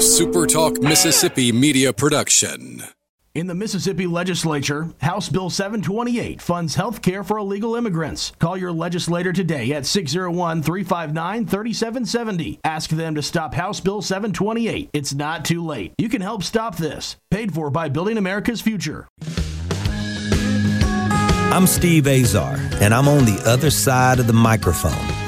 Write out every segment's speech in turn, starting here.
SuperTalk Mississippi media production. In the Mississippi legislature, House Bill 728 funds health care for illegal immigrants. Call your legislator today at 601 359 3770. Ask them to stop House Bill 728. It's not too late. You can help stop this. Paid for by Building America's Future. I'm Steve Azar, and I'm on the other side of the microphone,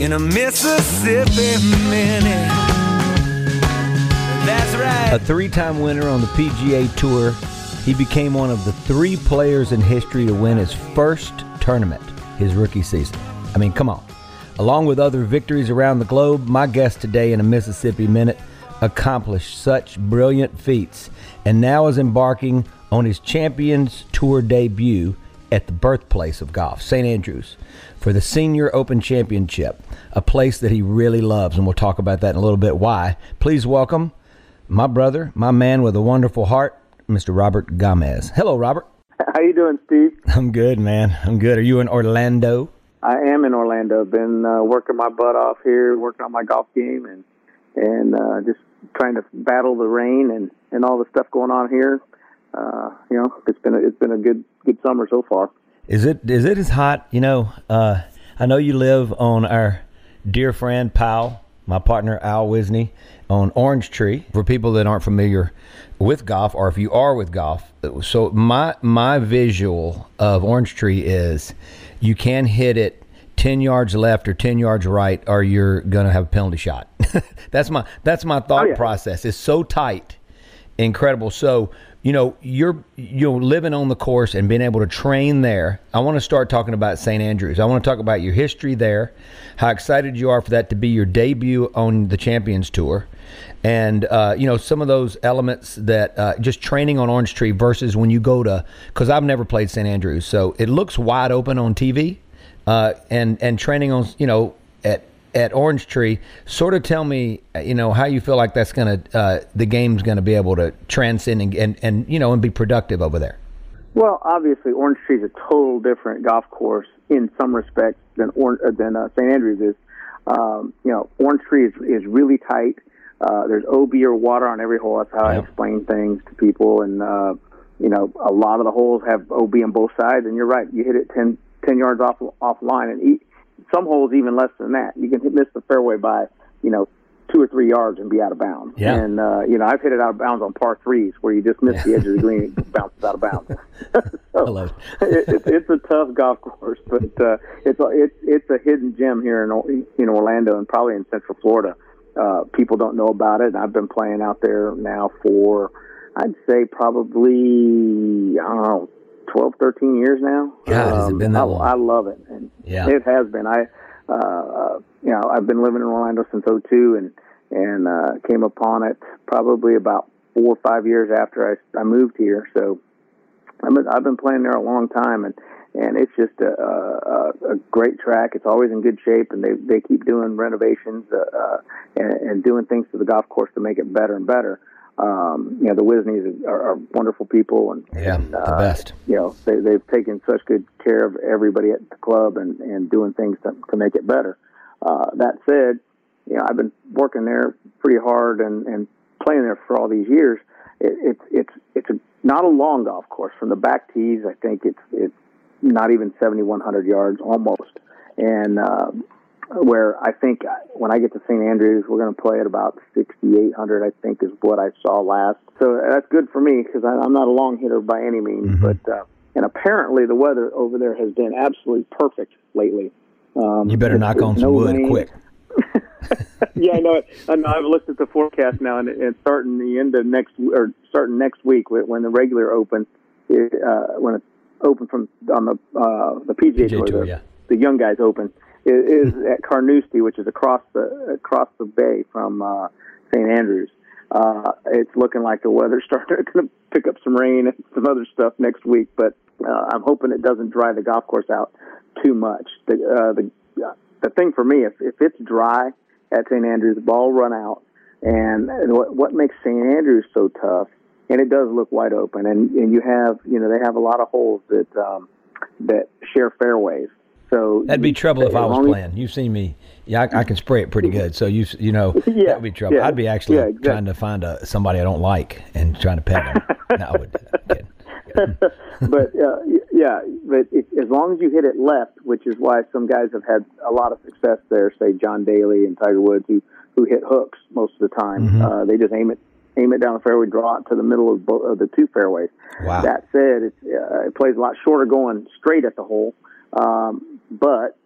in a Mississippi minute. That's right. A three time winner on the PGA Tour, he became one of the three players in history to win his first tournament his rookie season. I mean, come on. Along with other victories around the globe, my guest today in a Mississippi Minute accomplished such brilliant feats and now is embarking on his Champions Tour debut at the birthplace of golf, St. Andrews, for the Senior Open Championship, a place that he really loves. And we'll talk about that in a little bit why. Please welcome my brother, my man with a wonderful heart, Mr. Robert Gamez. Hello, Robert. How you doing, Steve? I'm good, man. I'm good. Are you in Orlando? I am in Orlando. Been uh, working my butt off here, working on my golf game, and and uh, just trying to battle the rain and and all the stuff going on here uh, you know, it's been a, it's been a good good summer so far. Is it is it as hot? You know, uh, I know you live on our dear friend Powell, my partner Al Wisney, on Orange Tree. For people that aren't familiar with golf, or if you are with golf, so my my visual of Orange Tree is you can hit it 10 yards left or 10 yards right or you're going to have a penalty shot. that's my that's my thought oh, yeah. process. It's so tight. Incredible. So you know you're you know living on the course and being able to train there. I want to start talking about st andrews. I want to talk about your history there how excited you are for that to be your debut on the champions tour and uh, you know some of those elements that uh, just training on orange tree versus when you go to because i've never played st andrews so it looks wide open on tv uh, and and training on you know at at Orange Tree. Sort of tell me, you know, how you feel like that's going to uh, the game's going to be able to transcend and, and and you know and be productive over there. Well, obviously, Orange Tree is a total different golf course in some respects than or, uh, than uh, St. Andrews is. Um, you know, Orange Tree is is really tight. Uh, there's OB or water on every hole. That's how I explain things to people. And uh, you know, a lot of the holes have OB on both sides. And you're right, you hit it 10, 10 yards off off line, and eat, some holes even less than that. You can miss the fairway by, you know, two or three yards and be out of bounds. Yeah. And uh, you know, I've hit it out of bounds on par threes where you just miss yeah. the edge of the green and bounces out of bounds. so it. it, it's a tough golf course, but uh, it's a, it's it's a hidden gem here in in Orlando and probably in Central Florida. Uh, people don't know about it. And I've been playing out there now for I'd say probably I don't know 12, 13 years now. God, um, has it been that I, long? I love it, and yeah. it has been. I, uh, you know, I've been living in Orlando since '02, and and uh, came upon it probably about four or five years after I, I moved here. So I've been, I've been playing there a long time, and and it's just a, a, a great track. It's always in good shape, and they they keep doing renovations uh, uh, and, and doing things to the golf course to make it better and better um, you know, the Wisneys are, are wonderful people, and yeah, and, uh, the best. You know, they, they've taken such good care of everybody at the club and and doing things to to make it better. Uh, that said, you know, I've been working there pretty hard and and playing there for all these years. It, it's it's it's a, not a long golf course. From the back tees, I think it's it's not even 7,100 yards, almost. And uh, where I think when I get to St. Andrews, we're going to play at about 6,800, I think is what I saw last. So that's good for me because I'm not a long hitter by any means. Mm-hmm. But, uh, and apparently the weather over there has been absolutely perfect lately. Um, you better knock on some no wood rain. quick. yeah, I know. I know. I've looked at the forecast now, and it's starting the end of next or starting next week when the regular Open, uh, when it's open from on the uh, the PGA, PGA Tour, Tour the, yeah. the young guys Open is, is at Carnoustie, which is across the across the bay from uh, St Andrews. Uh, it's looking like the weather's starting to pick up some rain and some other stuff next week, but uh, I'm hoping it doesn't dry the golf course out too much. The uh, the the thing for me, if if it's dry at St Andrews, ball run out, and what what makes St Andrews so tough, and it does look wide open, and and you have you know they have a lot of holes that um, that share fairways. So that'd be trouble if I was playing. You've seen me. Yeah, I, I, can spray it pretty good. So you you know yeah, that'd be trouble. Yeah, I'd be actually yeah, exactly. trying to find a somebody I don't like and trying to pet them. no, I would. but uh, yeah, but as long as you hit it left, which is why some guys have had a lot of success there, say John Daly and Tiger Woods, who who hit hooks most of the time. Mm-hmm. Uh, they just aim it aim it down the fairway, draw it to the middle of, both, of the two fairways. Wow. That said, it's, uh, it plays a lot shorter going straight at the hole, um, but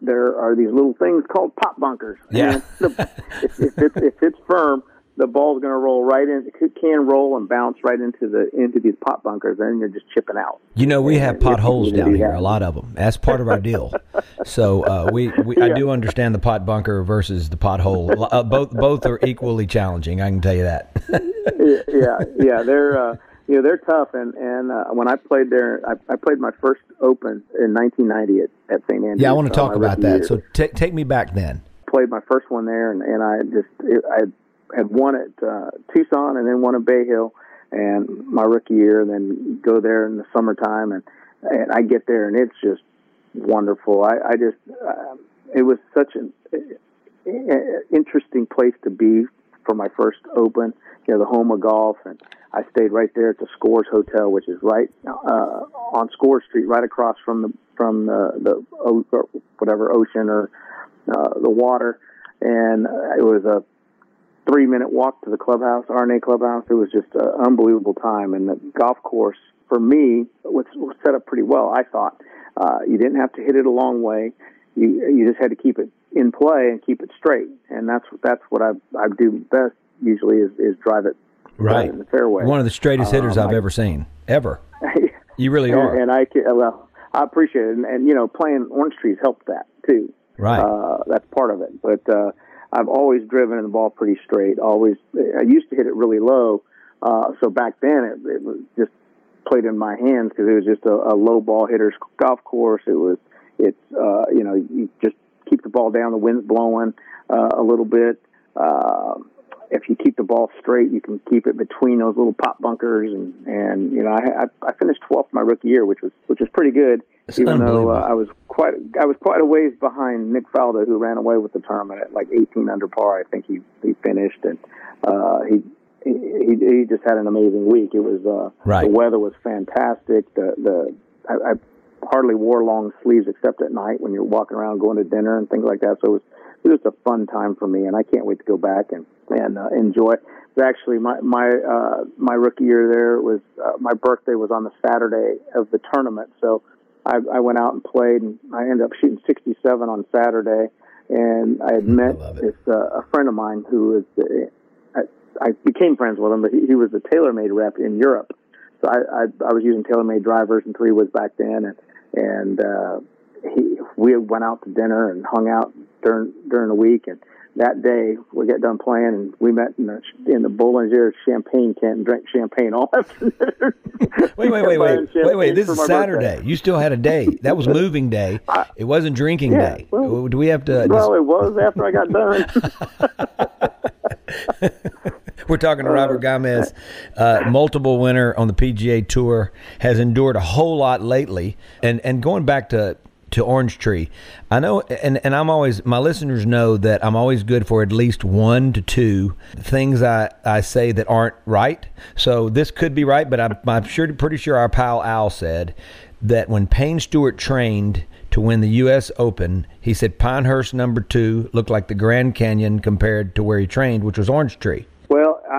there are these little things called pot bunkers. Yeah. The, if, if, it's, if it's firm, the ball's going to roll right in. It can roll and bounce right into the into these pot bunkers, and you're just chipping out. You know, we have potholes down here, a lot of them. That's part of our deal. so uh, we, we yeah. I do understand the pot bunker versus the pothole. Uh, both both are equally challenging. I can tell you that. yeah, yeah, they're. Uh, you know they're tough, and and uh, when I played there, I, I played my first Open in 1990 at, at St. Andrews. Yeah, I want to talk about that. Year. So take take me back then. Played my first one there, and, and I just it, I had won at uh, Tucson and then won at Bay Hill, and my rookie year, and then go there in the summertime, and and I get there, and it's just wonderful. I, I just uh, it was such an uh, interesting place to be for my first Open, you know, the home of golf, and I stayed right there at the Scores Hotel, which is right uh, on Scores Street, right across from the from the, the whatever ocean or uh, the water, and it was a three minute walk to the clubhouse, R&A clubhouse. It was just an unbelievable time. And the golf course, for me, was, was set up pretty well, I thought. Uh, you didn't have to hit it a long way. You, you just had to keep it in play and keep it straight. And that's, that's what I, I do best usually is, is drive it right in the fairway. One of the straightest hitters um, I've I, ever seen, ever. You really and, are. And I, well, I appreciate it. And, and, you know, playing Orange Trees helped that too. Right. Uh, that's part of it. But, uh, I've always driven the ball pretty straight. Always, I used to hit it really low. Uh, so back then, it, it was just played in my hands because it was just a, a low ball hitter's golf course. It was, it's, uh, you know, you just keep the ball down. The wind's blowing uh, a little bit. Uh, if you keep the ball straight, you can keep it between those little pot bunkers, and and you know I I finished 12th my rookie year, which was which was pretty good. It's even though uh, I was quite I was quite a ways behind Nick Faldo, who ran away with the tournament at like 18 under par. I think he he finished, and uh, he. He, he just had an amazing week. It was uh, right. the weather was fantastic. The the I, I hardly wore long sleeves except at night when you're walking around going to dinner and things like that. So it was it was a fun time for me, and I can't wait to go back and and uh, enjoy. It was actually my my uh, my rookie year there was uh, my birthday was on the Saturday of the tournament, so I, I went out and played, and I ended up shooting 67 on Saturday, and I had met this uh, a friend of mine who was uh, I, I became friends with him, but he, he was a TaylorMade rep in Europe, so I I, I was using TaylorMade drivers and three woods back then, and and uh, he we went out to dinner and hung out during during the week and that day we got done playing and we met in the in the Bollinger champagne tent and drank champagne all afternoon. wait, wait, wait, wait, wait, wait! This is Saturday. Birthday. You still had a day. That was moving day. It wasn't drinking yeah, day. Well, Do we have to? Well, just... it was after I got done. We're talking to Robert Gamez, uh, multiple winner on the PGA Tour, has endured a whole lot lately, and and going back to to Orange Tree. I know, and, and I'm always, my listeners know that I'm always good for at least one to two things I, I say that aren't right. So this could be right, but I'm, I'm sure, pretty sure our pal Al said that when Payne Stewart trained to win the U.S. Open, he said Pinehurst number two looked like the Grand Canyon compared to where he trained, which was Orange Tree.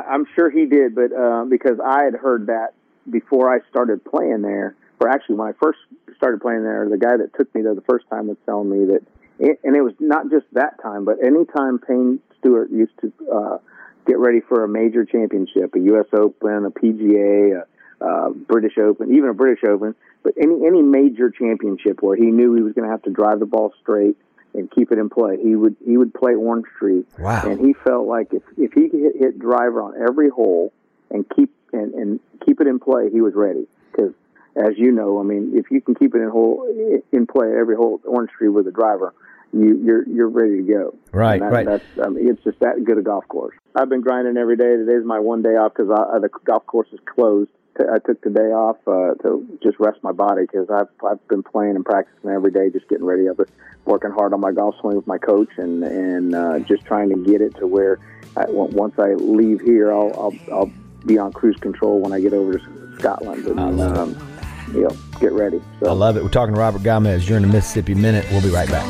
I, am sure he did, but uh, because I had heard that before I started playing there, or actually when I first started playing there, the guy that took me there the first time was telling me that it, and it was not just that time, but anytime Payne Stewart used to uh, get ready for a major championship, a U.S. Open, a PGA, a, a British Open, even a British Open, but any any major championship where he knew he was going to have to drive the ball straight and keep it in play, he would he would play Orange Tree. Wow. And he felt like if if he could hit, hit driver on every hole and keep and, and keep it in play, he was ready. Because as you know, I mean, if you can keep it in hole in play every hole Orange Tree with a driver, you, you're you're ready to go. Right, that, right. That's I mean, it's just that good a golf course. I've been grinding every day. Today's my one day off because the golf course is closed. I took the day off uh, to just rest my body because I've I've been playing and practicing every day, just getting ready. I've been working hard on my golf swing with my coach and and uh, just trying to get it to where I, once I leave here, I'll, I'll I'll be on cruise control when I get over to Scotland and um, you know get ready. So. I love it. We're talking to Robert Gamez You're in the Mississippi Minute. We'll be right back.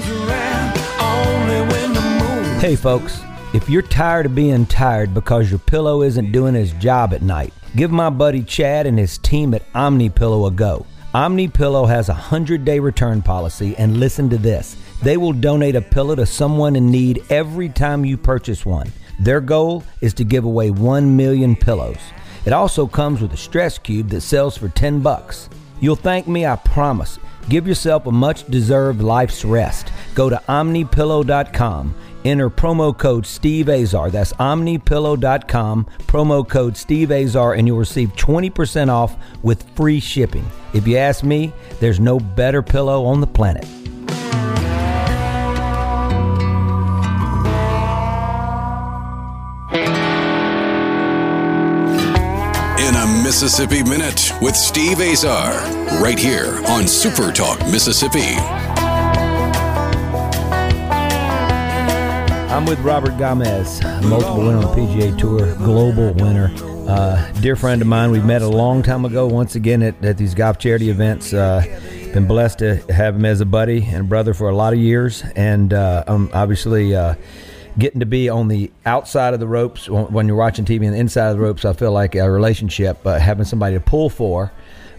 Hey, folks. If you're tired of being tired because your pillow isn't doing its job at night, give my buddy Chad and his team at Omni Pillow a go. Omni Pillow has a 100-day return policy and listen to this. They will donate a pillow to someone in need every time you purchase one. Their goal is to give away 1 million pillows. It also comes with a stress cube that sells for 10 bucks. You'll thank me, I promise. Give yourself a much deserved life's rest. Go to omnipillow.com. Enter promo code Steve Azar. That's omnipillow.com, promo code Steve Azar, and you'll receive 20% off with free shipping. If you ask me, there's no better pillow on the planet. In a Mississippi Minute with Steve Azar, right here on Super Talk Mississippi. I'm with Robert Gamez, multiple winner on the PGA Tour, global winner. Uh, dear friend of mine, we met a long time ago. Once again at, at these golf charity events. Uh, been blessed to have him as a buddy and brother for a lot of years, and uh, I'm obviously uh, getting to be on the outside of the ropes when, you're watching TV and the inside of the ropes. I feel like a relationship, uh, having somebody to pull for.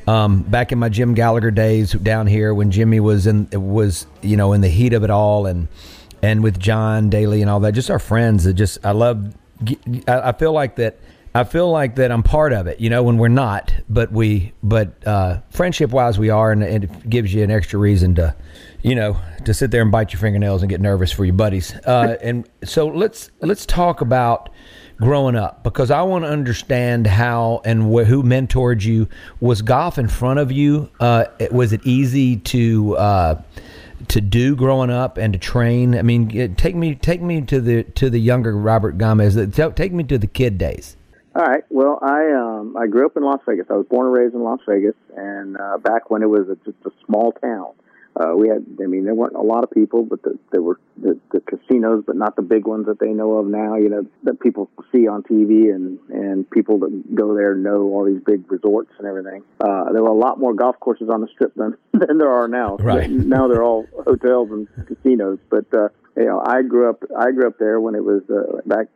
Um, back in my Jim Gallagher days down here, when Jimmy was in was you know in the heat of it all, and and with John Daly and all that, just our friends. That just I love. I, feel like that. I feel like that I'm part of it, you know, when we're not, but we, but uh, friendship wise, we are, and, and it gives you an extra reason to, you know, to sit there and bite your fingernails and get nervous for your buddies. Uh, and so let's let's talk about growing up because I want to understand how and wh- who mentored you. Was golf in front of you? Uh, was it easy to? To do growing up and to train. I mean, take me take me to the to the younger Robert Gamez. Take me to the kid days. All right. Well, I um, I grew up in Las Vegas. I was born and raised in Las Vegas, and uh, back when it was a, just a small town, uh, we had. I mean, there weren't a lot of people, but the, there were the, the casinos, but not the big ones that they know of now. You know, that people see on TV, and and people that go there know all these big resorts and everything. Uh, there were a lot more golf courses on the strip than than there are now. Right. now they're all hotels and casinos. But uh, you know, I grew up. I grew up there when it was uh, back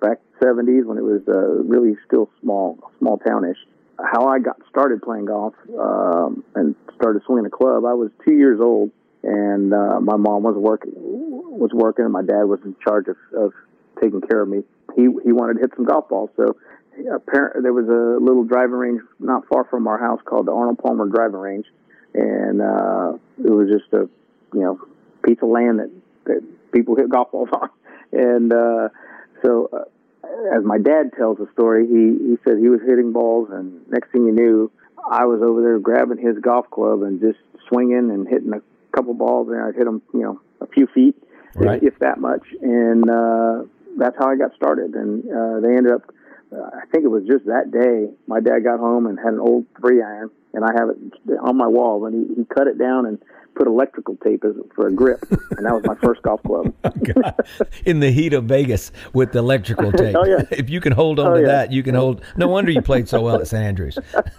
back 70s when it was uh, really still small, small townish. How I got started playing golf um, and started swinging a club, I was two years old, and uh, my mom was working, was working, and my dad was in charge of, of taking care of me. He he wanted to hit some golf balls, so apparently there was a little driving range not far from our house called the Arnold Palmer Driving Range, and uh, it was just a you know piece of land that that people hit golf balls on, and uh, so. Uh, as my dad tells the story, he, he said he was hitting balls, and next thing you knew, I was over there grabbing his golf club and just swinging and hitting a couple balls, and I'd hit them, you know, a few feet, Right. if, if that much, and uh, that's how I got started. And uh, they ended up, I think it was just that day, my dad got home and had an old three iron, and I have it on my wall, and he, he cut it down and put electrical tape as for a grip, and that was my first golf club. in the heat of Vegas with the electrical tape. Oh, yeah. If you can hold on Oh, to yeah. that, you can hold. No wonder you played so well at St. Andrews.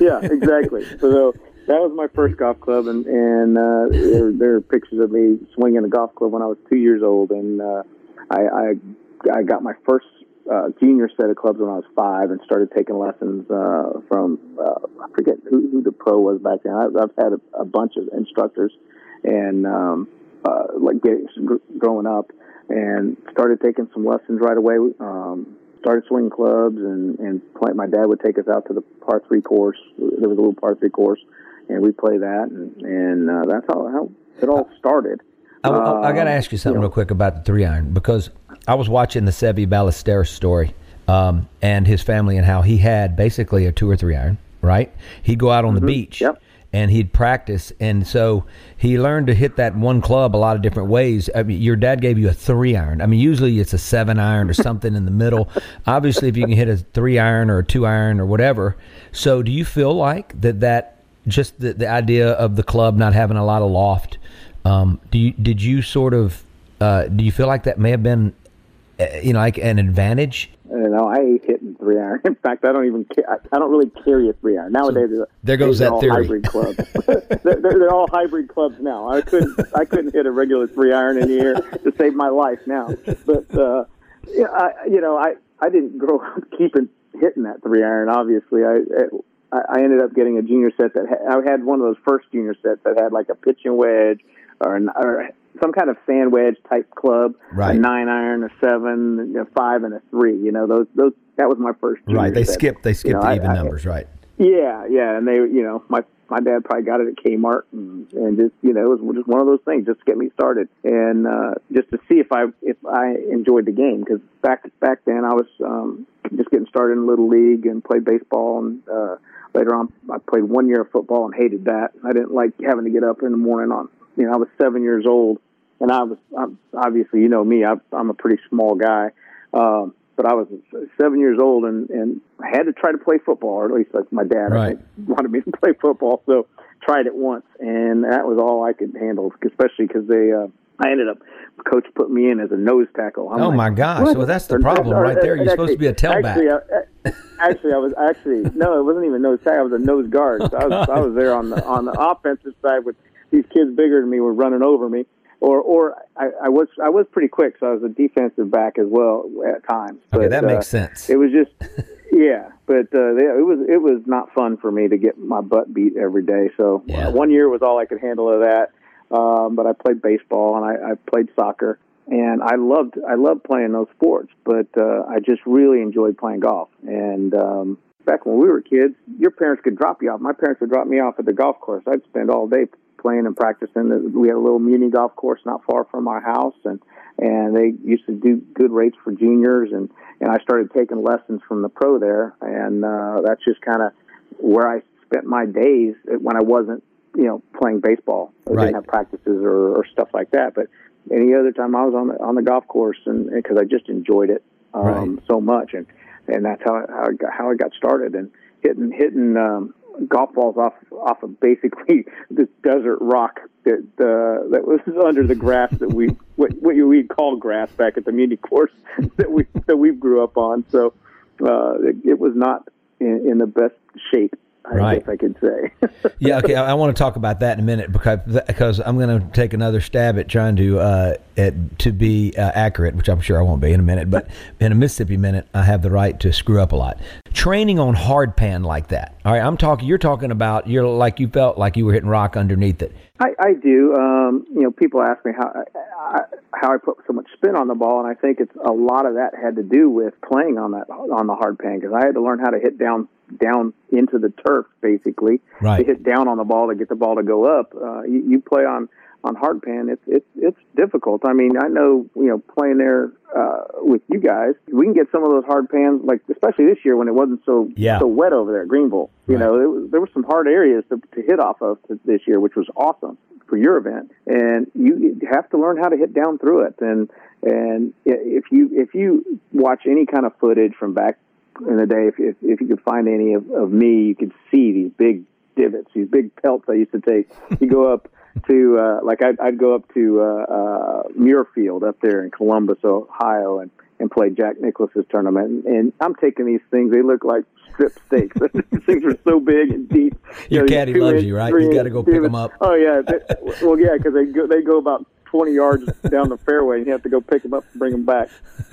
yeah, exactly. So that was my first golf club, and and uh, there, there are pictures of me swinging a golf club when I was two years old, and uh, I, I I got my first uh, junior set of clubs when I was five, and started taking lessons uh, from uh, I forget who, who the pro was back then. I've, I've had a, a bunch of instructors, and um, uh, like getting growing up, and started taking some lessons right away. Um, started swinging clubs, and and play, my dad would take us out to the par three course. There was a little par three course, and we'd play that, and and uh, that's how how it all started. I, I, I got to ask you something you know, real quick about the three iron because I was watching the Seve Ballesteros story um, and his family and how he had basically a two or three iron, right? He'd go out on mm-hmm. the beach. Yep and he'd practice and so he learned to hit that one club a lot of different ways I mean, your dad gave you a three iron i mean usually it's a seven iron or something in the middle obviously if you can hit a three iron or a two iron or whatever so do you feel like that that just the, the idea of the club not having a lot of loft um, do you did you sort of uh, do you feel like that may have been you know like an advantage? You know, I hate hitting three iron. In fact, I don't even Care. I don't really carry a three iron nowadays. So there goes that all theory. Hybrid clubs. they're, they're, all hybrid clubs now. I couldn't I couldn't hit a regular three iron in here to save my life now. But uh, yeah, I, you know, I I didn't grow up keeping hitting that three iron. Obviously, I. I ended up getting a junior set that had, I had one of those first junior sets that had like a pitching wedge or, an, or some kind of sand wedge type club, right. a nine iron, a seven, a five, and a three. You know, those those that was my first. Right, they skipped they skipped you know, the even I, numbers, right? Yeah, yeah, and they, you know, my my dad probably got it at Kmart, and, and just you know, it was just one of those things, just to get me started, and uh, just to see if I if I enjoyed the game, because back back then I was um, just getting started in little league and played baseball, and uh, later on I played one year of football and hated that. I didn't like having to get up in the morning on you know, I was seven years old, and I was I'm, obviously, you know me, I, I'm a pretty small guy, um, but I was seven years old, and and I had to try to play football, or at least like my dad right. wanted me to play football, so tried it once, and that was all I could handle, especially because they. Uh, I ended up, coach put me in as a nose tackle. I'm oh like, my gosh! What? Well, that's the problem right there. You're actually, supposed to be a tailback. Actually, I, actually, I was actually no, it wasn't even nose tackle. I was a nose guard. So I was I was there on the on the offensive side with these kids bigger than me were running over me. Or, or I, I was I was pretty quick, so I was a defensive back as well at times. But, okay, that makes uh, sense. It was just, yeah, but uh, it was it was not fun for me to get my butt beat every day. So yeah. uh, one year was all I could handle of that. Um, but I played baseball and I, I played soccer, and I loved I loved playing those sports. But uh, I just really enjoyed playing golf. And um, back when we were kids, your parents could drop you off. My parents would drop me off at the golf course. I'd spend all day playing and practicing. We had a little muni golf course not far from our house, and and they used to do good rates for juniors, and and I started taking lessons from the pro there, and uh, that's just kind of where I spent my days when I wasn't, you know, playing baseball. I right. didn't have practices or, or stuff like that, but any other time I was on the on the golf course, and because I just enjoyed it um, right. so much, and and that's how how I got, how I got started, and hitting hitting um, golf balls off off of basically this desert rock that uh, that was under the grass that we what, what we call grass back at the muni course that we that we grew up on. So uh, it, it was not in, in the best shape I right. guess I could say. yeah, okay. I, I, want to talk about that in a minute because because I'm going to take another stab at trying to uh, at, to be uh, accurate, which I'm sure I won't be in a minute. But in a Mississippi minute, I have the right to screw up a lot. Training on hard pan like that. All right, I'm talking. You're talking about you're like you felt like you were hitting rock underneath it. I, I do. Um, you know, people ask me how I, how I put so much spin on the ball, and I think it's a lot of that had to do with playing on that on the hard pan because I had to learn how to hit down down into the turf basically right. to hit down on the ball to get the ball to go up. Uh, you, you play on on hard pan, it's it's it's difficult. I mean, I know you know playing there uh, with you guys, we can get some of those hard pans, like especially this year when it wasn't so yeah. so wet over there at Greenville. You right. know, was, there were some hard areas to, to hit off of this year, which was awesome for your event. And you have to learn how to hit down through it. And and if you if you watch any kind of footage from back in the day, if if, if you could find any of, of me, you could see these big divots, these big pelts I used to take. You go up to uh, like I'd, I'd go up to uh, uh, Muirfield up there in Columbus, Ohio, and and play Jack Nicklaus's tournament. And, and I'm taking these things; they look like strip steaks. these things are so big and deep. Your you know, caddy loves inch, you, right? You got to go pick them up. Oh yeah, they, well yeah, because they go they go about 20 yards down the fairway, and you have to go pick them up and bring them back.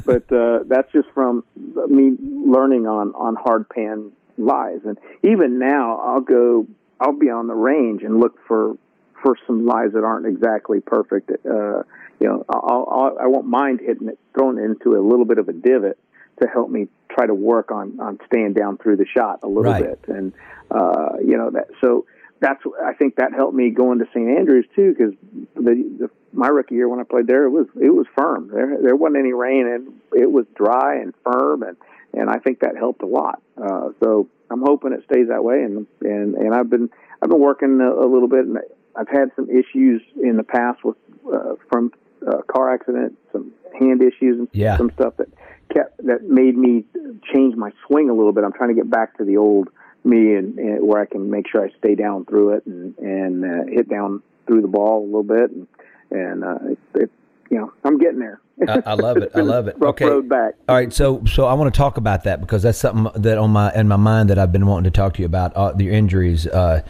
But uh, that's just from me learning on on hard pan lies, and even now I'll go, I'll be on the range and look for for some lies that aren't exactly perfect. Uh, you know, I'll, I'll, I won't mind hitting it, throwing it into a little bit of a divot to help me try to work on on staying down through the shot a little Right. bit, and uh, you know that. So that's I think that helped me going to St. Andrews too, because the, the my rookie year when I played there, it was it was firm. There there wasn't any rain, and it was dry and firm, and and I think that helped a lot. Uh, so I'm hoping it stays that way, and and and I've been I've been working a, a little bit, and I've had some issues in the past with uh, from uh, car accident, some hand issues, and Yeah. some stuff that kept that made me change my swing a little bit. I'm trying to get back to the old me, and, and where I can make sure I stay down through it and and uh, hit down through the ball a little bit, and and uh, it, it, you know I'm getting there. I, I love it. I love it. Okay. road back. All right, so so I want to talk about that because that's something that on my in my mind that I've been wanting to talk to you about uh, your injuries, uh,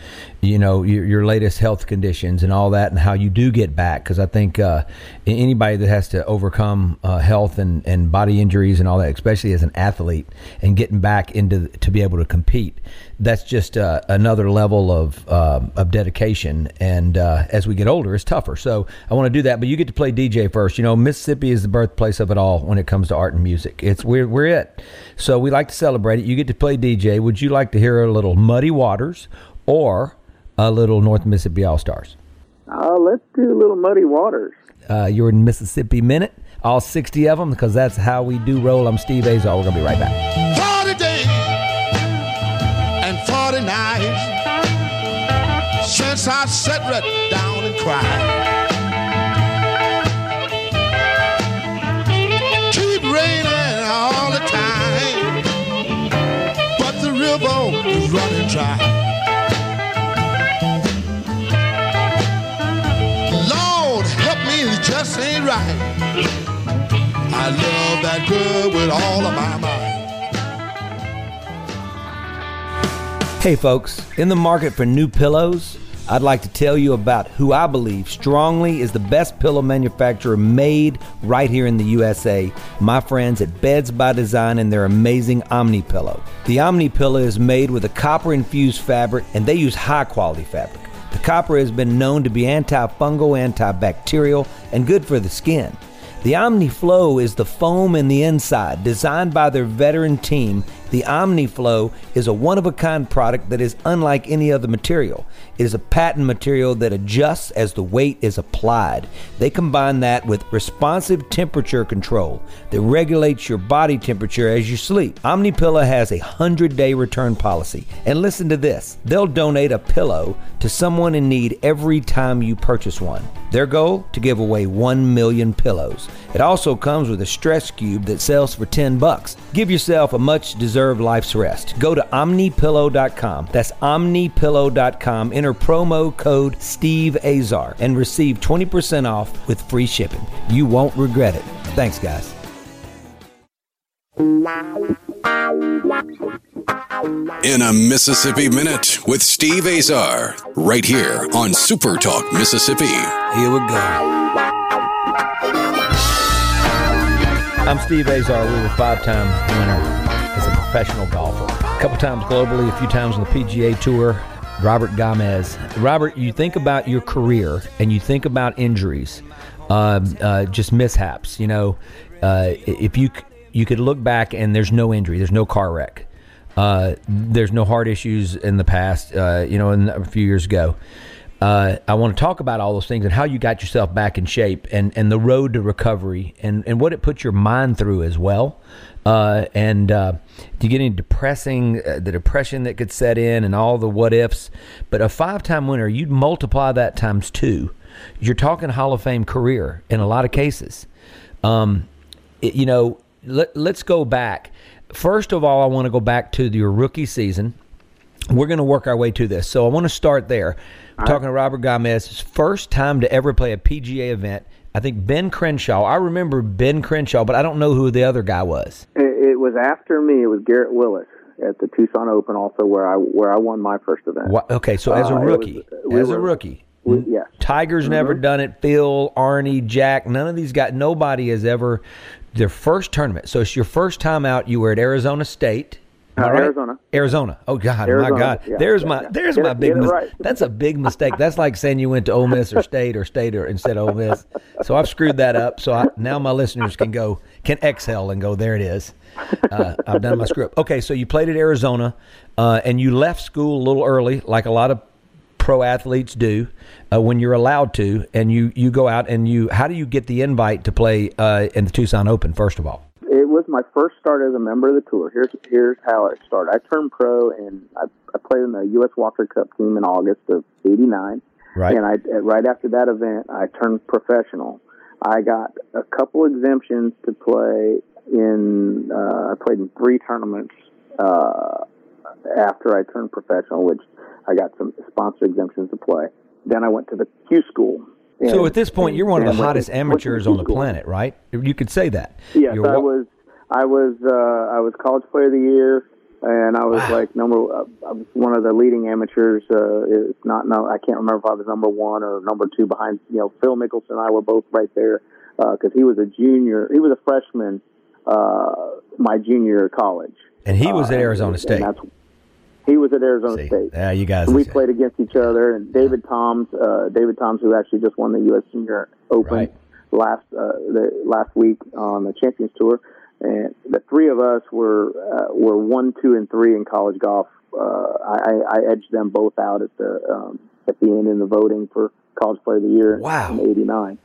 you know, your, your latest health conditions and all that, and how you do get back. Because I think uh, anybody that has to overcome uh, health and, and body injuries and all that, especially as an athlete, and getting back into to be able to compete, that's just uh, another level of um of dedication. And uh, as we get older, it's tougher. So I want to do that, but you get to play DJ first. You know, Mississippi is the birthplace of it all when it comes to art and music. It's we're we're it. So we like to celebrate it. You get to play DJ. Would you like to hear a little Muddy Waters or a little North Mississippi All Stars? Uh, let's do a little muddy waters. Uh, you're in Mississippi Minute, all 60 of them, because that's how we do roll. I'm Steve Azar. We're going to be right back. 40 days and 40 nights since I sat right down and cried. Dry. Lord, help me, it just ain't right. I love that girl with all of my mind. Hey, folks, in the market for new pillows, I'd like to tell you about who I believe strongly is the best pillow manufacturer made right here in the USA. My friends at Beds by Design and their amazing Omni Pillow. The Omni Pillow is made with a copper infused fabric and they use high quality fabric. The copper has been known to be antifungal, antibacterial, and good for the skin. The Omni Flow is the foam in the inside, designed by their veteran team. The OmniFlow is a one of a kind product that is unlike any other material. It is a patent material that adjusts as the weight is applied. They combine that with responsive temperature control that regulates your body temperature as you sleep. OmniPillow has a 100-day return policy. And listen to this. They'll donate a pillow to someone in need every time you purchase one. Their goal to give away 1 million pillows. It also comes with a stress cube that sells for 10 bucks. Give yourself a much deserved life's rest. Go to omnipillow.com. That's omnipillow.com. Enter promo code Steve Azar and receive 20% off with free shipping. You won't regret it. Thanks, guys. In a Mississippi Minute with Steve Azar, right here on Super Talk Mississippi. Here we go. I'm Steve Azar. We were a five-time winner as a professional golfer. A couple times globally, a few times on the PGA Tour. Robert Gamez. Robert, you think about your career and you think about injuries, um, uh, just mishaps. You know, uh, if you you could look back and there's no injury, there's no car wreck, uh, there's no heart issues in the past. Uh, you know, in, a few years ago. Uh, I want to talk about all those things and how you got yourself back in shape and, and the road to recovery and, and what it put your mind through as well. Uh, and uh, do you get any depressing, uh, the depression that could set in and all the what ifs? But a five time winner, you'd multiply that times two. You're talking Hall of Fame career in a lot of cases. Um, it- you know, let, let's go back. First of all, I want to go back to your rookie season. We're going to work our way to this. So I want to start there. I'm talking to Robert Gamez, his first time to ever play a PGA event. I think Ben Crenshaw. I remember Ben Crenshaw, but I don't know who the other guy was. It, it was after me. It was Garrett Willis at the Tucson Open, also where I where I won my first event. What, okay, so as a Uh, rookie, was- uh, we as a rookie, we- hmm? yes. Tiger's mm-hmm. never done it. Phil, Arnie, Jack, none of these guys. Nobody has ever their first tournament. So it's your first time out. You were at Arizona State. Uh, right? Arizona. Arizona. Oh God, Arizona, my God. yeah, there's yeah, my there's my big mis- right. That's a big mistake. That's like saying you went to Ole Miss or State or State or instead of Ole Miss. So I've screwed that up. So I, now my listeners can go can exhale and go. There it is. Uh, I've done my script. Okay, so you played at Arizona, uh, and you left school a little early, like a lot of pro athletes do uh, when you're allowed to, and you you go out and you. How do you get the invite to play uh, in the Tucson Open? First of all, my first start as a member of the tour. Here's here's how it started. I turned pro and I, I played in the U.S. Walker Cup team in August of '89. right? And I right after that event, I turned professional. I got a couple exemptions to play in. Uh, I played in three tournaments uh, after I turned professional, which I got some sponsor exemptions to play. Then I went to the Q school. So at this point, you're one of the hottest amateurs on the planet, right? You could say that. Yes, You're I was. I was. Uh, I was college player of the year, and I was Wow. like number. Uh, I was one of the leading amateurs. Uh, it's not. No, I can't remember if I was number one or number two behind. You know, Phil Mickelson and I were both right there because he was a junior. He was a freshman. Uh, my junior year college, And he was Uh, at Arizona State. he was at Arizona See, State. yeah, you guys. we played against each other, and David Toms, uh, David Toms, who actually just won the U.S. Senior Open Right. last uh, the last week on the Champions Tour, and the three of us were uh, were one, two, and three in college golf. Uh, I, I edged them both out at the um, at the end in the voting for College Player of the Year Wow. in '89.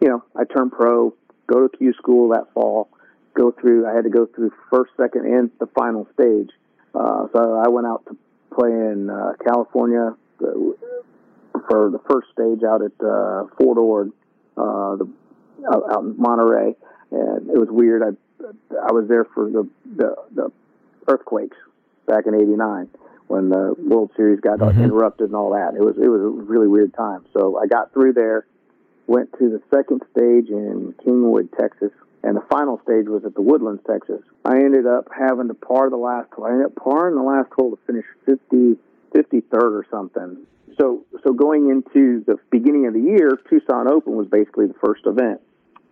You know, I turned pro, go to Q school that fall, go through. I had to go through first, second, and the final stage. Uh, so I went out to play in uh, California uh, for the first stage out at uh, Fort Ord, uh, the, out, out in Monterey, and it was weird. I I was there for the the, the earthquakes back in '89 when the World Series got Mhm. interrupted and all that. It was it was a really weird time. So I got through there, went to the second stage in Kingwood, Texas, and the final stage was at the Woodlands, Texas. I ended up having to par the last hole. I ended up parring the last hole to finish 50, 53rd or something. So, so going into the beginning of the year, Tucson Open was basically the first event,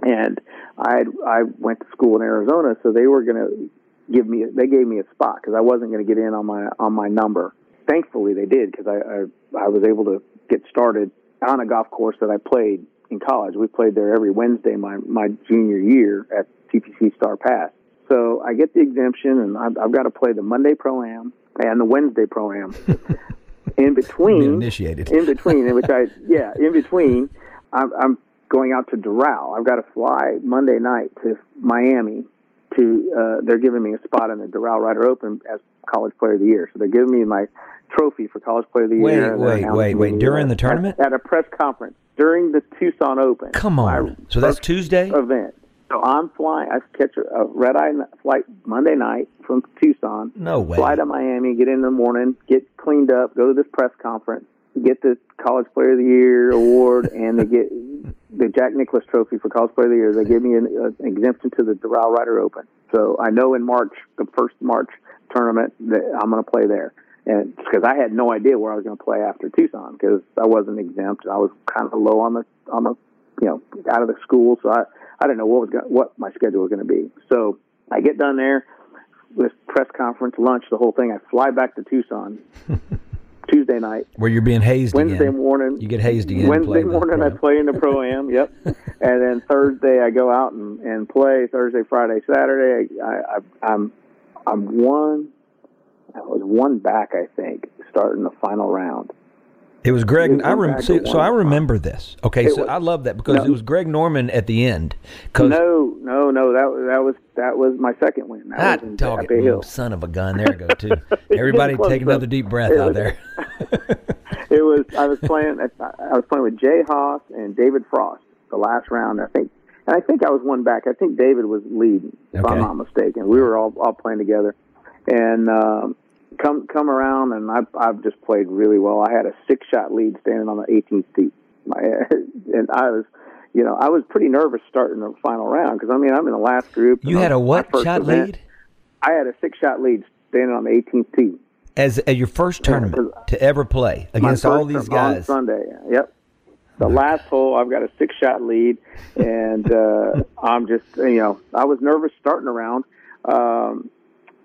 and I I went to school in Arizona, so they were going to give me they gave me a spot because I wasn't going to get in on my on my number. Thankfully, they did because I, I I was able to get started on a golf course that I played in college. We played there every Wednesday my my junior year at TPC Star Pass. So I get the exemption, and I've, I've got to play the Monday Pro Am and the Wednesday Pro Am. in between, initiated. in between, in which I yeah, in between, I'm, I'm going out to Doral. I've got to fly Monday night to Miami. To uh, they're giving me a spot in the Doral Ryder Open as College Player of the Year. So they're giving me my trophy for College Player of the Wait, Year. Wait, wait, wait, wait. During the tournament? at, at a press conference during the Tucson Open. Come on. So that's Tuesday. event. So I'm flying. I catch a, a red eye flight Monday night from Tucson. No way. Fly to Miami, get in the morning, get cleaned up, go to this press conference, get the College Player of the Year award, and they get the Jack Nicklaus Trophy for Player of the Year. They gave me an, an exemption to the Doral Ryder Open. So I know in March, the first March tournament, that I'm going to play there. And because I had no idea where I was going to play after Tucson, because I wasn't exempt, I was kind of low on the on the you know out of the school, so I I didn't know what was going what my schedule was going to be. So I get done there, this press conference, lunch, the whole thing. I fly back to Tucson Tuesday night. Where you're being hazed Wednesday again. morning, You get hazed again. Wednesday morning, I play in the pro am. Yep. and then Thursday, I go out and, and play. Thursday, Friday, Saturday, I, I, I'm I'm one. I was one back, I think, starting the final round. It was Greg. I rem- back so, I remember this. Okay, It so was- I love that because No. it was Greg Norman at the end. No, no, no. That that was that was my second win. That was it, Hill. son of a gun. There you go, too. Everybody take another deep breath It out was- there. it was I was playing I was playing with Jay Haas and David Frost the last round I think and I think I was one back I think David was leading if Okay. I'm not mistaken we were all all playing together and um, come come around and I I've just played really well I had a six shot lead standing on the 18th tee my and I was you know I was pretty nervous starting the final round because I mean I'm in the last group You had a what shot event, lead? I had a six shot lead standing on the 18th tee As, as your first tournament 'cause to ever play against all these guys. Sunday. Yep. The last hole, I've got a six shot lead, and uh, I'm just, you know, I was nervous starting around. Um,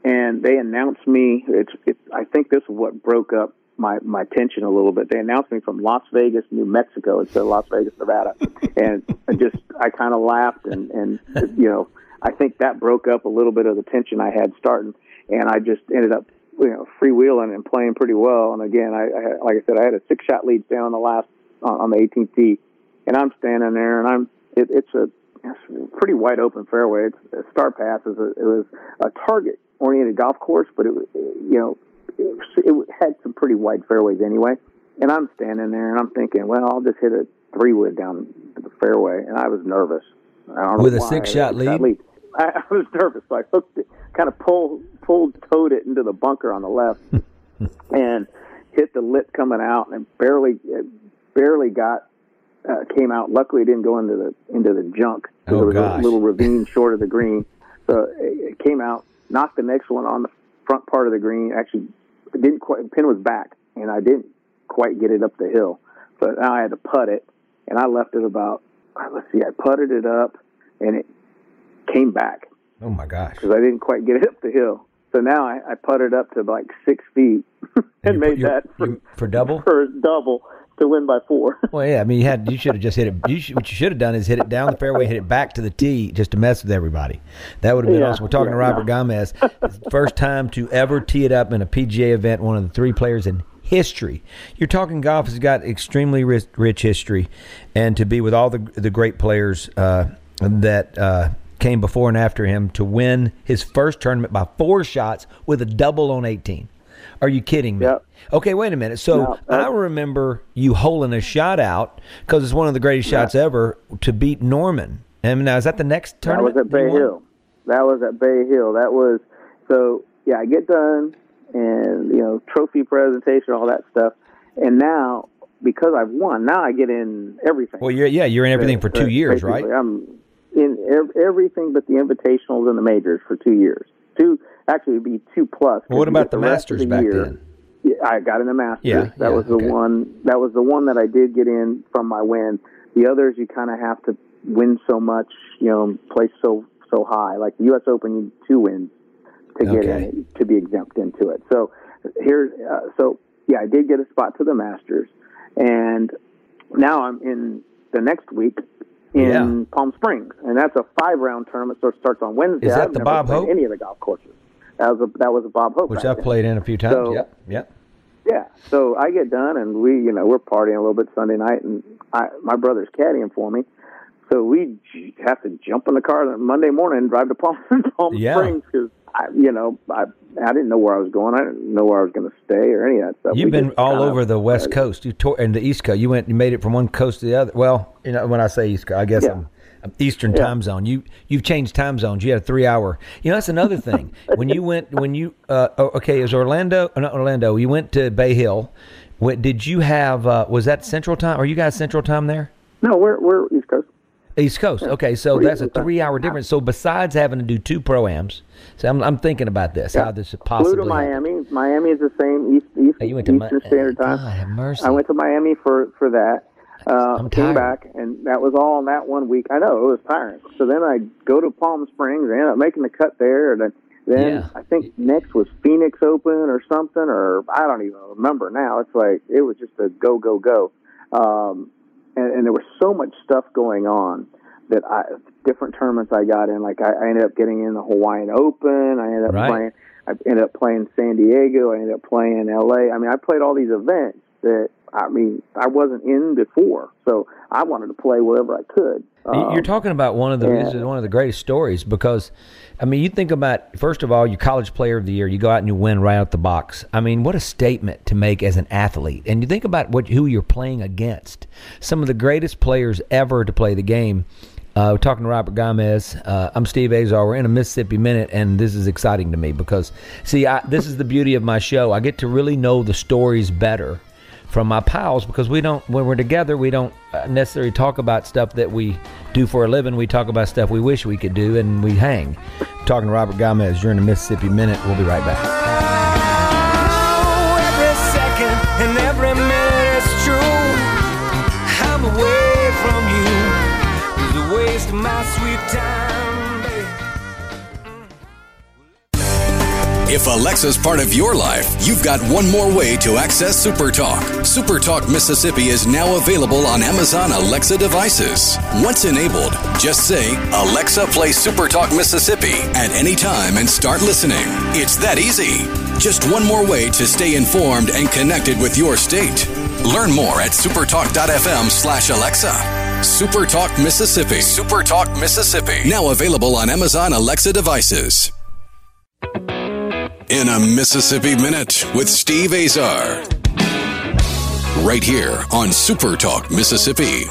and they announced me. It's, it, I think this is what broke up my my tension a little bit. They announced me from Las Vegas, New Mexico, instead of Las Vegas, Nevada, and I just I kind of laughed and and you know I think that broke up a little bit of the tension I had starting, and I just ended up you know freewheeling and playing pretty well. And again, I, I like I said, I had a six shot lead down on the last on, on the 18th tee, and I'm standing there, and I'm it, it's a pretty wide open fairway. It's a Starr Pass is a, it was a target oriented golf course, but it you know it, it had some pretty wide fairways anyway. And I'm standing there and I'm thinking, well, I'll just hit a three wood down the fairway, and I was nervous. I don't With know a why. six shot lead? lead. I, I was nervous, so I hooked it, kind of pulled pulled towed it into the bunker on the left, and hit the lip coming out, and barely it barely got uh, came out. Luckily, it didn't go into the into the junk. Oh, there was gosh. a little ravine short of the green, so it, it came out, knocked the next one on the front part of the green. Actually, didn't quite. Pin was back, and I didn't quite get it up the hill. But now I had to putt it, and I left it about. Let's see, I putted it up, and it came back Oh my gosh! because I didn't quite get it up the hill. So now I, I putted up to like six feet and, you made that for, you- for double? for double to win by four. Well, yeah. I mean, you had you should have just hit it. You should, what you should have done is hit it down the fairway, hit it back to the tee, just to mess with everybody. That would have been Yeah, awesome. We're talking to yeah, Robert Gamez, first time to ever tee it up in a PGA event. One of the three players in history. You're talking golf has got extremely rich, rich history, and to be with all the the great players uh, that. Uh, Came before and after him to win his first tournament by four shots with a double on 18. Are you kidding me? Yep. Okay, wait a minute. So No, I remember you holing a shot out because it's one of the greatest shots ever to beat Norman. And now is that the next tournament? That was at Bay? Hill. That was at Bay Hill. That was so. Yeah, I get done, and you know, trophy presentation, all that stuff, and now because I've won, now I get in everything. Well, you're yeah, you're in everything for two Uh, years, right? I'm in ev- everything but the invitationals and the majors for two years. Two actually it'd be two plus. Well, what about get the Masters the back year. then? Yeah, I got in the Masters. Yeah, that yeah, was the okay. one. That was the one that I did get in from my win. The others, you kind of have to win so much, you know, place so so high. Like the U.S. Open, you need two wins to get Okay. in to be exempt into it. So here, uh, so yeah, I did get a spot to the Masters, and now I'm in the next week in Yeah. Palm Springs, and that's a five round tournament. So it starts on Wednesday. Is that I've the Bob Hope? Any of the golf courses. That was a that was a Bob Hope. Which I've played in a few times. So- yep, yep. Yeah. So I get done, and we, you know, we're partying a little bit Sunday night, and I, my brother's caddying for me. So we have to jump in the car on Monday morning and drive to Palm, Palm Yeah. Springs because I, you know, I I didn't know where I was going. I didn't know where I was going to stay or any of that stuff. You've We been all over the West Coast. You tore and the East Coast. You went. You made it from one coast to the other. Well, you know when I say East Coast, I guess Yeah. I'm, I'm Eastern time zone. You you've changed time zones. You had a three hour. You know that's another thing. when you went when you uh, oh, okay is Orlando uh, not Orlando. You went to Bay Hill. What, did you have? Uh, was that Central Time? Are you guys Central Time there? No, we're we're East Coast. East Coast. Okay, so We're that's a East three hour difference. So besides having to do two proams, so I'm, I'm thinking about this. How this Flew possibly to happened. Miami. Miami is the same East East you went to Mi- Standard Time. God have mercy. I went to Miami for for that. Uh, I'm came back, and that was all in that one week. I know it was tiring. So then I go to Palm Springs. I end up making the cut there. And then, then Yeah. I think next was Phoenix Open or something, or I don't even remember now. It's like it was just a go go go, um, and, and there was so much stuff going on that I different tournaments I got in. Like I, I ended up getting in the Hawaiian Open. I ended up Right. playing. I ended up playing San Diego. I ended up playing L.A. I mean, I played all these events that I mean I wasn't in before, so I wanted to play wherever I could. Um, You're talking about one of the yeah. this is one of the greatest stories because, I mean, you think about first of all, your college player of the year, you go out and you win right out the box. I mean, what a statement to make as an athlete, and you think about what who you're playing against. Some of the greatest players ever to play the game. Uh, we're talking to Robert Gamez. Uh, I'm Steve Azar. We're in a Mississippi Minute, and this is exciting to me because, see, I, this is the beauty of my show. I get to really know the stories better from my pals because we don't when we're together we don't uh, necessarily talk about stuff that we do for a living. We talk about stuff we wish we could do and we hang. Talking to robert gamez during the mississippi minute. We'll be right back If Alexa's part of your life, you've got one more way to access SuperTalk. SuperTalk Mississippi is now available on Amazon Alexa devices. Once enabled, just say, Alexa, play SuperTalk Mississippi at any time and start listening. It's that easy. Just one more way to stay informed and connected with your state. Learn more at supertalk.fm slash Alexa. Supertalk Mississippi. Supertalk Mississippi. Now available on Amazon Alexa devices. In a Mississippi Minute with Steve Azar. Right here on Supertalk Mississippi.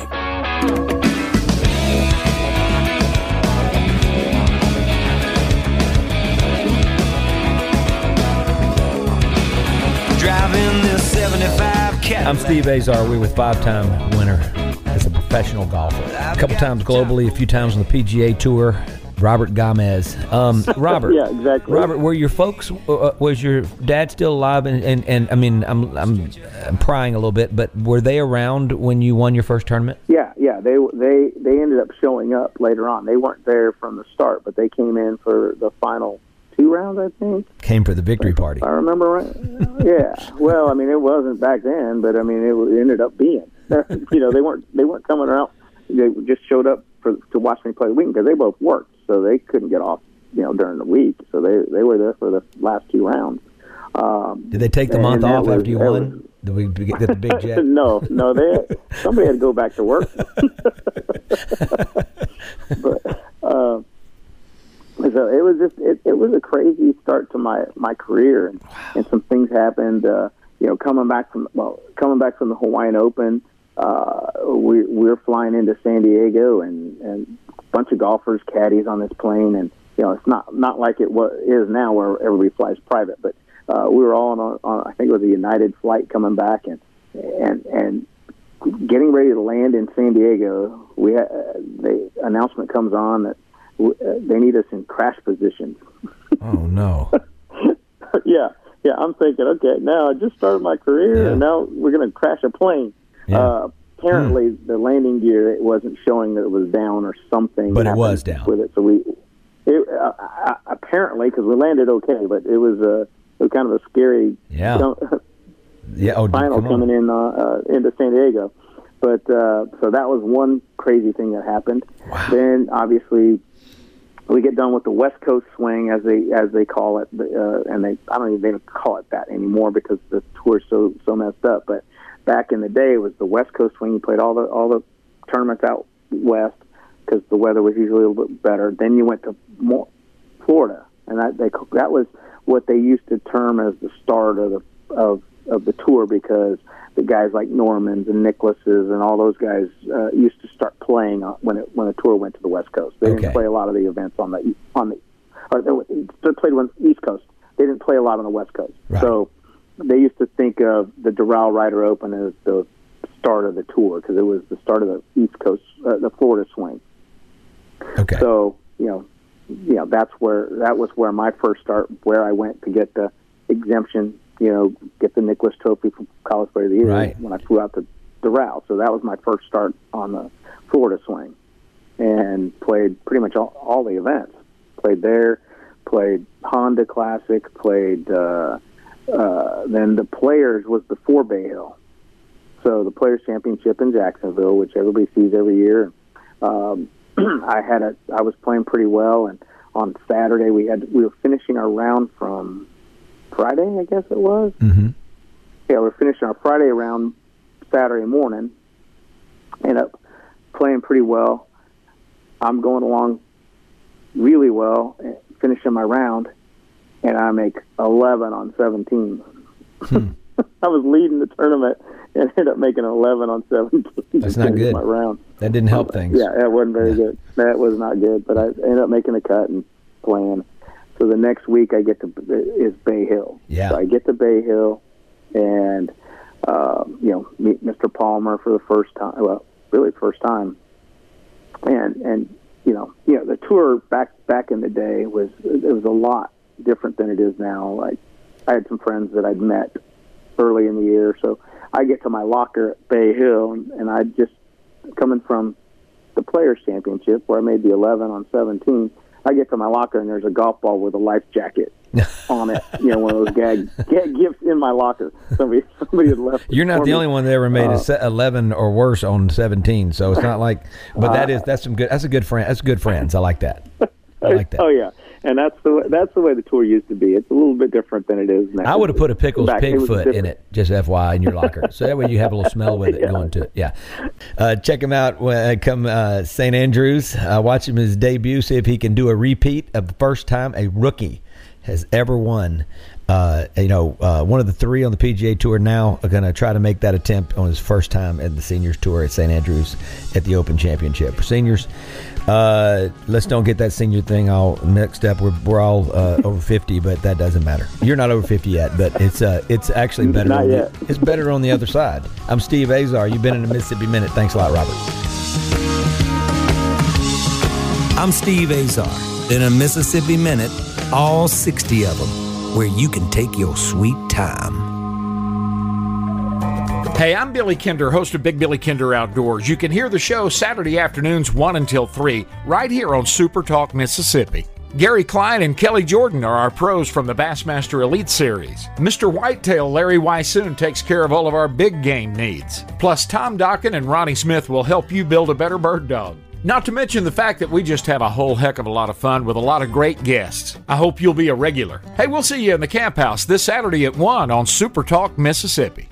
Driving this 75 I'm Steve Azar. We're with five-time winner as a professional golfer. A couple times globally, a few times on the PGA Tour. Robert Gamez. Um, Robert. Yeah, exactly. Robert, were your folks? Uh, was your dad still alive? And, and, and I mean, I'm, I'm I'm prying a little bit, but were they around when you won your first tournament? Yeah, yeah. They they they ended up showing up later on. They weren't there from the start, but they came in for the final two rounds, I think. Came for the victory party. I remember right. yeah. Well, I mean, it wasn't back then, but I mean, it, it ended up being. you know, they weren't they weren't coming around. They just showed up for to watch me play the weekend because they both worked, so they couldn't get off. You know, during the week, so they they were there for the last two rounds. Um, Did they take the month off was- after you won? was- Did we get the big jet? no, no, they somebody had to go back to work. but uh, so it was just it, it was a crazy start to my my career, and, and some things happened. Uh, you know, coming back from well, coming back from the Hawaiian Open, uh, we we're flying into San Diego, and and bunch of golfers, caddies on this plane, and you know, it's not not like it was is now where everybody flies private, but uh, we were all on, a, on I think it was a United flight coming back, and and and getting ready to land in San Diego. We ha- uh, the announcement comes on that w- uh, they need us in crash position. Oh no! yeah, yeah. I'm thinking, okay, now I just started my career, Yeah. and now we're going to crash a plane. Yeah. Uh, apparently, the landing gear it wasn't showing that it was down or something. But it was down. with it. So we, it, uh, apparently, because we landed okay, but it was uh, it was kind of a scary. Yeah. Yeah. Oh, final coming in uh, uh, into San Diego. But uh, so that was one crazy thing that happened. Then obviously we get done with the West Coast swing as they as they call it, uh, and they I don't even think they call it that anymore because the tour's so so messed up. But back in the day, it was the West Coast swing. You played all the all the tournaments out west because the weather was usually a little bit better. Then you went to more Florida, and that they that was what they used to term as the start of the of of the tour because the guys like Normans and Nicklauses and all those guys uh, used to start playing on- when it when the tour went to the West Coast. They Okay. didn't play a lot of the events on the on the or they, they played on the East Coast. They didn't play a lot on the West Coast. Right. So they used to think of the Doral Ryder Open as the start of the tour because it was the start of the East Coast, uh, the Florida swing. Okay. So you know, you know that's where that was where my first start, where I went to get the exemption. You know, get the Nicklaus Trophy from College Player of the Year Right. when I flew out to Doral. So that was my first start on the Florida swing, and played pretty much all, all the events. Played there, played Honda Classic, played. Uh, uh, then the Players was before Bay Hill. So the Players Championship in Jacksonville, which everybody sees every year. Um, I had a I was playing pretty well, and on Saturday we had we were finishing our round from Friday, I guess it was. hmm Yeah, we were finishing our Friday round Saturday morning. End up playing pretty well. I'm going along really well, eh, finishing my round, and I make 11 on 17. I was leading the tournament and ended up making 11 on 17. That's not good. My round. That didn't help things. Yeah, that wasn't very good. That was not good, but I ended up making the cut and playing. So the next week I get to is Bay Hill. Yeah. So I get to Bay Hill, and um, you know meet Mr. Palmer for the first time. Well, really first time. And and you know you know the tour back back in the day was it was a lot different than it is now. Like I had some friends that I'd met early in the year, so I get to my locker at Bay Hill, and, and I just coming from the Players Championship where I made the 11 on 17. I get to my locker and there's a golf ball with a life jacket on it. You know, one of those gag, gag gifts in my locker. Somebody somebody had left. You're not the me. only one that ever made Uh, a eleven or worse on seventeen, so it's not like. But that is that's some good. That's a good friend. That's good friends. I like that. I like that. Oh yeah, and that's the way, that's the way the tour used to be. It's a little bit different than it is now. I would have put a pickles Back- it was pigfoot in it, just FYI, in your locker, so that way you have a little smell with it going to it. Yeah, uh, check him out. When I come uh, St Andrews, uh, watch him his debut. See if he can do a repeat of the first time a rookie has ever won. Uh, you know, uh, one of the three on the PGA Tour now are going to try to make that attempt on his first time at the Seniors Tour at St Andrews at the Open Championship. For seniors, uh, let's don't get that senior thing all mixed up. We're, we're all uh, over 50, but that doesn't matter. You're not over 50 yet, but it's uh, it's actually better. Not on the- yet. it's better on the other side. I'm Steve Azar. You've been in the Mississippi Minute. Thanks a lot, Robert. I'm Steve Azar. In a Mississippi Minute, all 60 of them, where you can take your sweet time. Hey, I'm Billy Kinder, host of Big Billy Kinder Outdoors. You can hear the show Saturday afternoons 1 until 3, right here on Super Talk Mississippi. Gary Klein and Kelly Jordan are our pros from the Bassmaster Elite Series. Mr. Whitetail Larry Weishuhn takes care of all of our big game needs. Plus, Tom Dokken and Ronnie Smith will help you build a better bird dog. Not to mention the fact that we just have a whole heck of a lot of fun with a lot of great guests. I hope you'll be a regular. Hey, we'll see you in the camp house this Saturday at 1 on Super Talk Mississippi.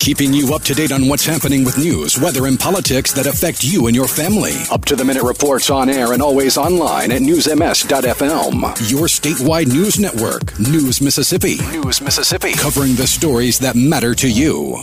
Keeping you up to date on what's happening with news, weather, and politics that affect you and your family. Up to the minute reports on air and always online at newsms.fm. Your statewide news network, News Mississippi. News Mississippi. Covering the stories that matter to you.